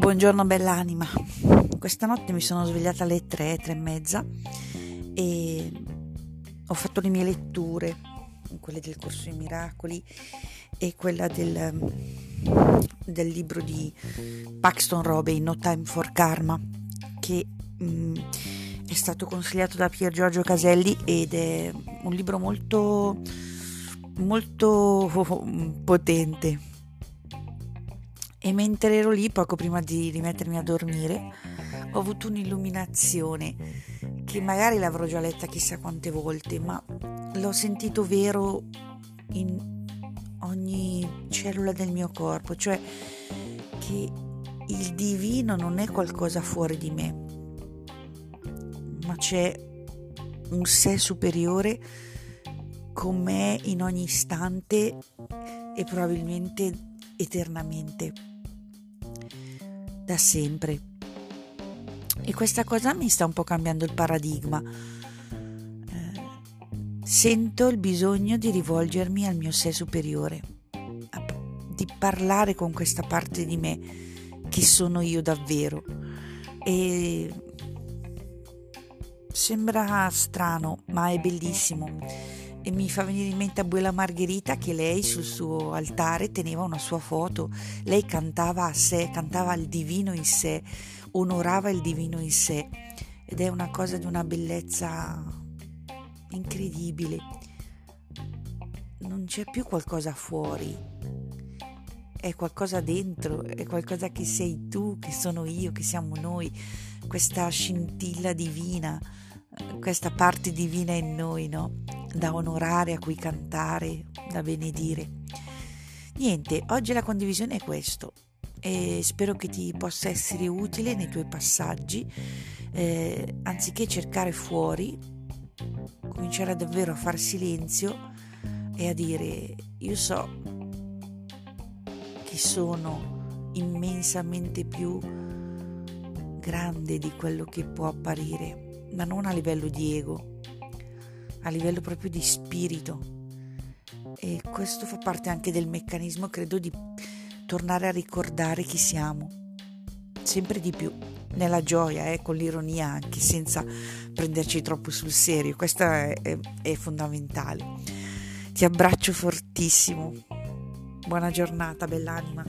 Buongiorno bell'anima. Questa notte mi sono svegliata alle tre, tre e mezza e ho fatto le mie letture, quelle del corso dei miracoli e quella del, del libro di Paxton Robey, No Time for Karma, che mh, mm, è stato consigliato da Pier Giorgio Caselli ed è un libro molto molto potente e mentre ero lì, poco prima di rimettermi a dormire, ho avuto un'illuminazione che magari l'avrò già letta chissà quante volte, ma l'ho sentito vero in ogni cellula del mio corpo, cioè che il divino non è qualcosa fuori di me, ma c'è un sé superiore con me in ogni istante e probabilmente eternamente da sempre. E questa cosa mi sta un po' cambiando il paradigma. Eh, sento il bisogno di rivolgermi al mio sé superiore, di parlare con questa parte di me che sono io davvero. E sembra strano, ma è bellissimo e mi fa venire in mente Abuela Margherita che lei sul suo altare teneva una sua foto, lei cantava a sé, cantava al divino in sé, onorava il divino in sé ed è una cosa di una bellezza incredibile. Non c'è più qualcosa fuori, è qualcosa dentro, è qualcosa che sei tu, che sono io, che siamo noi, questa scintilla divina, questa parte divina in noi, no? Da onorare, a cui cantare, da benedire. Niente, oggi la condivisione è questo e spero che ti possa essere utile nei tuoi passaggi, eh, anziché cercare fuori, cominciare davvero a far silenzio e a dire io so che sono immensamente più grande di quello che può apparire, ma non a livello di ego, a livello proprio di spirito. E questo fa parte anche del meccanismo, credo, di tornare a ricordare chi siamo, sempre di più, nella gioia, eh, con l'ironia anche, senza prenderci troppo sul serio. Questo è, è, è fondamentale. Ti abbraccio fortissimo. Buona giornata, bell'anima.